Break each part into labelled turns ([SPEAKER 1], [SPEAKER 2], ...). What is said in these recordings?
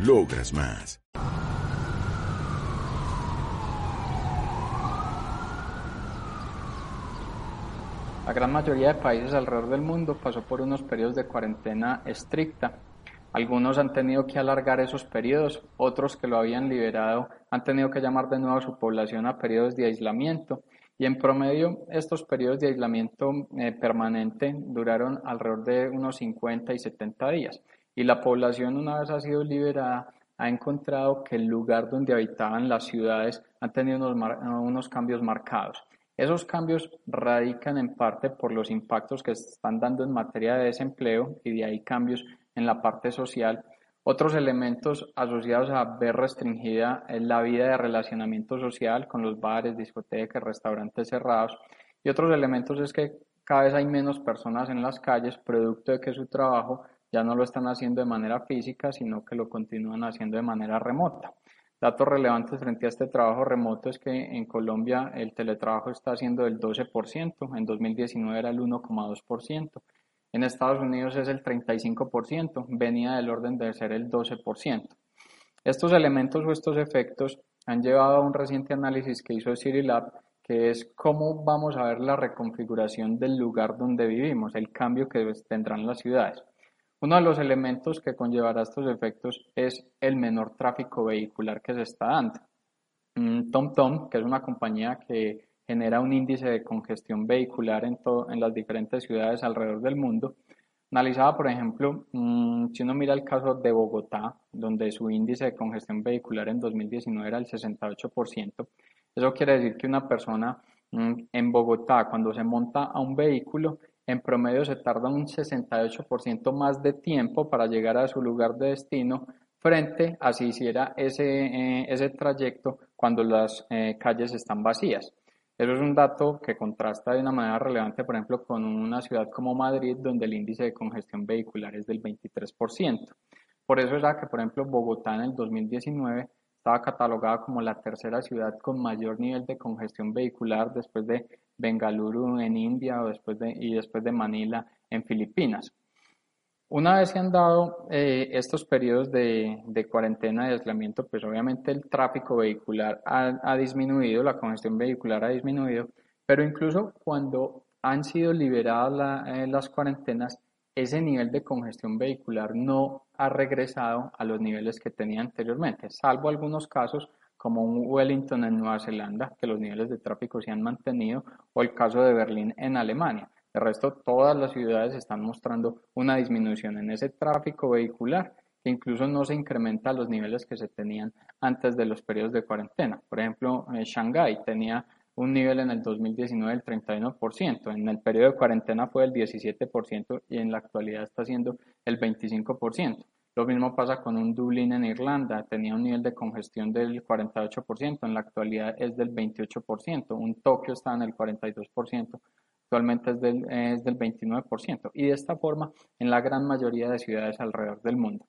[SPEAKER 1] Logras más.
[SPEAKER 2] La gran mayoría de países alrededor del mundo pasó por unos periodos de cuarentena estricta. Algunos han tenido que alargar esos periodos, otros que lo habían liberado han tenido que llamar de nuevo a su población a periodos de aislamiento. Y en promedio estos periodos de aislamiento eh, permanente duraron alrededor de unos 50 y 70 días. Y la población una vez ha sido liberada ha encontrado que el lugar donde habitaban las ciudades ha tenido unos, cambios marcados. Esos cambios radican en parte por los impactos que están dando en materia de desempleo y de ahí cambios en la parte social. Otros elementos asociados a ver restringida la vida de relacionamiento social con los bares, discotecas, restaurantes cerrados. Y otros elementos es que cada vez hay menos personas en las calles, producto de que su trabajo ya no lo están haciendo de manera física, sino que lo continúan haciendo de manera remota. Datos relevantes frente a este trabajo remoto es que en Colombia el teletrabajo está haciendo del 12%, en 2019 era el 1,2%, en Estados Unidos es el 35%, venía del orden de ser el 12%. Estos elementos o estos efectos han llevado a un reciente análisis que hizo Cirilab, que es cómo vamos a ver la reconfiguración del lugar donde vivimos, el cambio que tendrán las ciudades. Uno de los elementos que conllevará estos efectos es el menor tráfico vehicular que se está dando. Mm, TomTom, que es una compañía que genera un índice de congestión vehicular en, en las diferentes ciudades alrededor del mundo, analizaba, por ejemplo, mm, si uno mira el caso de Bogotá, donde su índice de congestión vehicular en 2019 era el 68%, eso quiere decir que una persona mm, en Bogotá, cuando se monta a un vehículo, en promedio se tarda un 68% más de tiempo para llegar a su lugar de destino frente a si hiciera ese, eh, ese trayecto cuando las eh, calles están vacías. Eso es un dato que contrasta de una manera relevante, por ejemplo, con una ciudad como Madrid, donde el índice de congestión vehicular es del 23%. Por eso era que, por ejemplo, Bogotá en el 2019 estaba catalogada como la tercera ciudad con mayor nivel de congestión vehicular después de Bengaluru en India o después de, y después de Manila en Filipinas. Una vez se han dado eh, estos periodos de, de, cuarentena y aislamiento, pues obviamente el tráfico vehicular ha, ha disminuido, la congestión vehicular ha disminuido, pero incluso cuando han sido liberadas eh, las cuarentenas, ese nivel de congestión vehicular no ha regresado a los niveles que tenía anteriormente, salvo algunos casos como un Wellington en Nueva Zelanda, que los niveles de tráfico se han mantenido, o el caso de Berlín en Alemania. De resto, todas las ciudades están mostrando una disminución en ese tráfico vehicular, que incluso no se incrementa a los niveles que se tenían antes de los periodos de cuarentena. Por ejemplo, eh, Shanghái tenía un nivel en el 2019 del 31%, en el periodo de cuarentena fue del 17% y en la actualidad está siendo el 25%. Lo mismo pasa con un Dublín en Irlanda, tenía un nivel de congestión del 48%, en la actualidad es del 28%, un Tokio está en el 42%, actualmente es del, es del 29%, y de esta forma en la gran mayoría de ciudades alrededor del mundo.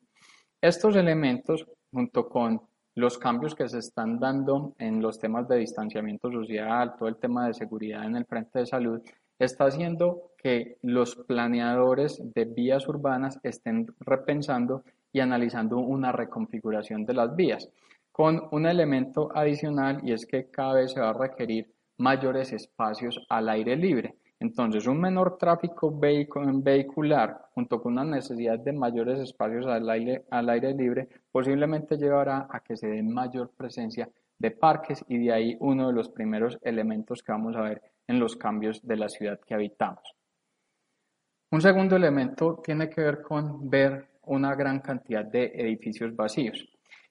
[SPEAKER 2] Estos elementos, junto con los cambios que se están dando en los temas de distanciamiento social, todo el tema de seguridad en el frente de salud, está haciendo que los planeadores de vías urbanas estén repensando y analizando una reconfiguración de las vías, con un elemento adicional y es que cada vez se va a requerir mayores espacios al aire libre. Entonces, un menor tráfico vehicular junto con una necesidad de mayores espacios al aire, al aire libre posiblemente llevará a que se dé mayor presencia de parques y de ahí uno de los primeros elementos que vamos a ver en los cambios de la ciudad que habitamos. Un segundo elemento tiene que ver con ver una gran cantidad de edificios vacíos.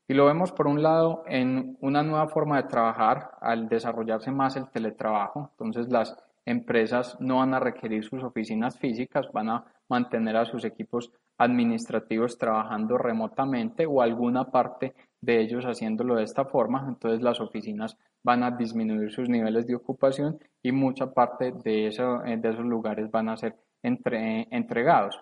[SPEAKER 2] Y lo vemos por un lado en una nueva forma de trabajar al desarrollarse más el teletrabajo. Entonces las empresas no van a requerir sus oficinas físicas, van a mantener a sus equipos administrativos trabajando remotamente o alguna parte de ellos haciéndolo de esta forma, entonces las oficinas van a disminuir sus niveles de ocupación y mucha parte de, eso, de esos lugares van a ser entre, entregados.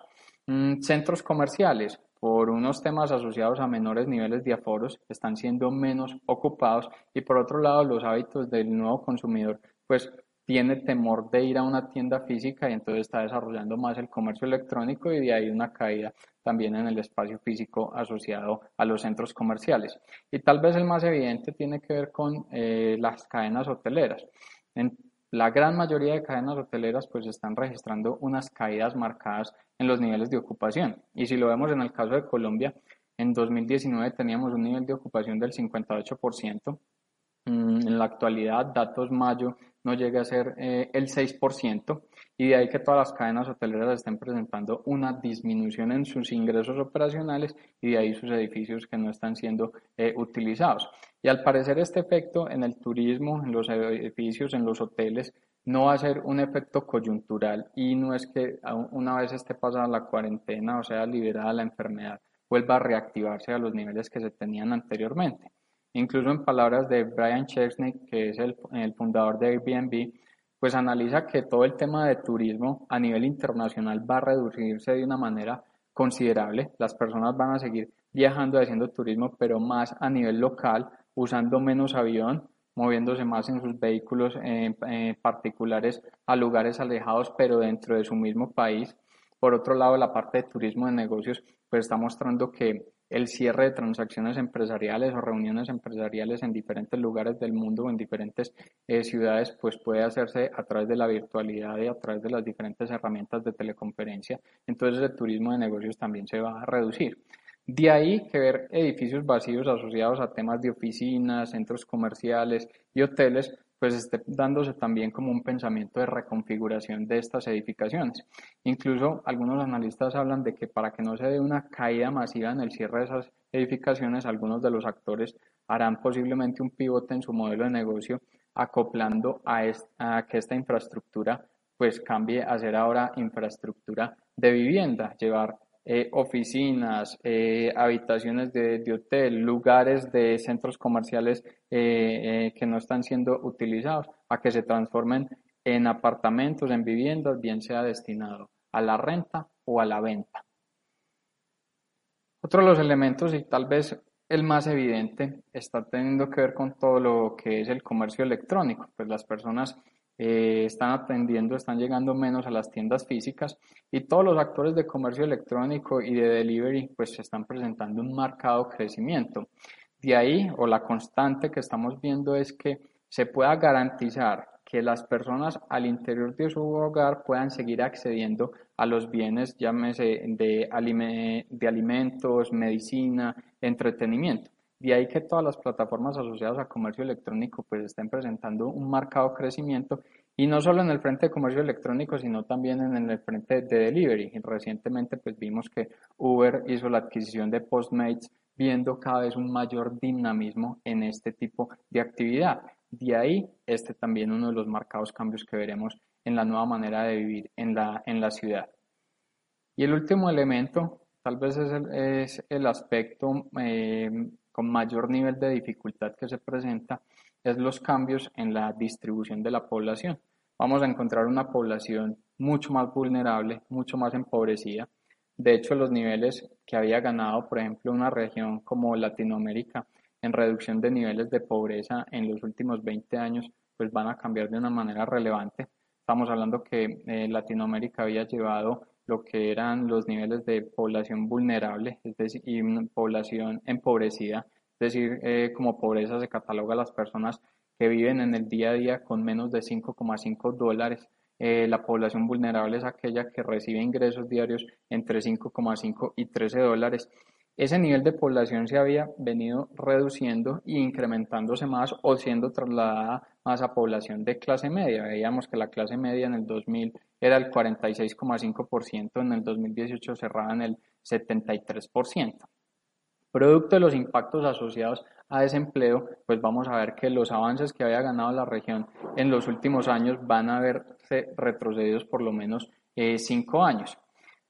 [SPEAKER 2] Mm, centros comerciales, por unos temas asociados a menores niveles de aforos, están siendo menos ocupados y por otro lado los hábitos del nuevo consumidor pues tiene temor de ir a una tienda física y entonces está desarrollando más el comercio electrónico y de ahí una caída también en el espacio físico asociado a los centros comerciales. Y tal vez el más evidente tiene que ver con eh, las cadenas hoteleras. La gran mayoría de cadenas hoteleras pues están registrando unas caídas marcadas en los niveles de ocupación. Y si lo vemos en el caso de Colombia, en 2019 teníamos un nivel de ocupación del 58%. Mm, en la actualidad, datos mayo no llega a ser eh, el 6% y de ahí que todas las cadenas hoteleras estén presentando una disminución en sus ingresos operacionales y de ahí sus edificios que no están siendo eh, utilizados. Y al parecer este efecto en el turismo, en los edificios, en los hoteles, no va a ser un efecto coyuntural y no es que una vez esté pasada la cuarentena o sea liberada la enfermedad, vuelva a reactivarse a los niveles que se tenían anteriormente. Incluso en palabras de Brian Chesney, que es el, el fundador de Airbnb, pues analiza que todo el tema de turismo a nivel internacional va a reducirse de una manera considerable. Las personas van a seguir viajando haciendo turismo, pero más a nivel local, usando menos avión, moviéndose más en sus vehículos particulares a lugares alejados, pero dentro de su mismo país. Por otro lado, la parte de turismo de negocios pues está mostrando que el cierre de transacciones empresariales o reuniones empresariales en diferentes lugares del mundo o en diferentes eh, ciudades, pues puede hacerse a través de la virtualidad y a través de las diferentes herramientas de teleconferencia. Entonces el turismo de negocios también se va a reducir. De ahí que ver edificios vacíos asociados a temas de oficinas, centros comerciales y hoteles, pues esté dándose también como un pensamiento de reconfiguración de estas edificaciones. Incluso algunos analistas hablan de que para que no se dé una caída masiva en el cierre de esas edificaciones, algunos de los actores harán posiblemente un pivote en su modelo de negocio acoplando a, a que esta infraestructura pues cambie a ser ahora infraestructura de vivienda, llevar eh, oficinas, eh, habitaciones de, hotel, lugares de centros comerciales eh, que no están siendo utilizados, a que se transformen en apartamentos, en viviendas, bien sea destinado a la renta o a la venta. Otro de los elementos, y tal vez el más evidente, está teniendo que ver con todo lo que es el comercio electrónico. Pues las personas eh, están atendiendo, están llegando menos a las tiendas físicas y todos los actores de comercio electrónico y de delivery pues están presentando un marcado crecimiento. De ahí, o la constante que estamos viendo es que se pueda garantizar que las personas al interior de su hogar puedan seguir accediendo a los bienes, llámese de, de alimentos, medicina, entretenimiento. De ahí que todas las plataformas asociadas al comercio electrónico pues estén presentando un marcado crecimiento y no solo en el frente de comercio electrónico, sino también en el frente de delivery. Recientemente pues vimos que Uber hizo la adquisición de Postmates viendo cada vez un mayor dinamismo en este tipo de actividad. De ahí este también uno de los marcados cambios que veremos en la nueva manera de vivir en la, en la ciudad. Y el último elemento tal vez es el, es el aspecto eh, con mayor nivel de dificultad que se presenta es los cambios en la distribución de la población. Vamos a encontrar una población mucho más vulnerable, mucho más empobrecida. De hecho, los niveles que había ganado, por ejemplo, una región como Latinoamérica en reducción de niveles de pobreza en los últimos 20 años, pues van a cambiar de una manera relevante. Estamos hablando que eh, Latinoamérica había llevado lo que eran los niveles de población vulnerable es decir, población empobrecida, es decir, eh, como pobreza se cataloga a las personas que viven en el día a día con menos de 5,5 dólares. Eh, la población vulnerable es aquella que recibe ingresos diarios entre 5,5 y 13 dólares. Ese nivel de población se había venido reduciendo e incrementándose más o siendo trasladada más a población de clase media. Veíamos que la clase media en el 2000 era el 46,5%, en el 2018 cerraba en el 73%. Producto de los impactos asociados a desempleo, pues vamos a ver que los avances que había ganado la región en los últimos años van a verse retrocedidos por lo menos eh, cinco años.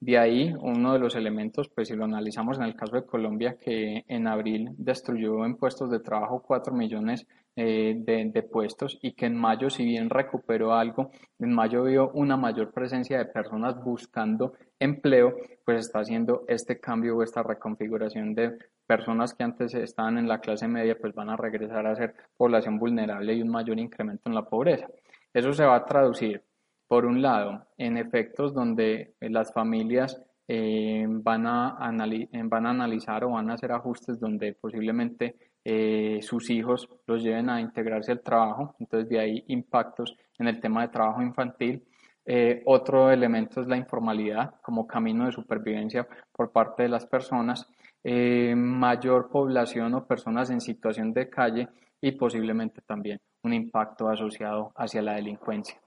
[SPEAKER 2] De ahí, uno de los elementos, pues si lo analizamos en el caso de Colombia, que en abril destruyó en puestos de trabajo 4 millones eh, de, puestos y que en mayo, si bien recuperó algo, en mayo vio una mayor presencia de personas buscando empleo, pues está haciendo este cambio o esta reconfiguración de personas que antes estaban en la clase media, pues van a regresar a ser población vulnerable y un mayor incremento en la pobreza. Eso se va a traducir, por un lado, en efectos donde las familias eh, van, a van a analizar o van a hacer ajustes donde posiblemente eh, sus hijos los lleven a integrarse al trabajo, entonces de ahí impactos en el tema de trabajo infantil. Eh, otro elemento es la informalidad como camino de supervivencia por parte de las personas, eh, mayor población o personas en situación de calle y posiblemente también un impacto asociado hacia la delincuencia.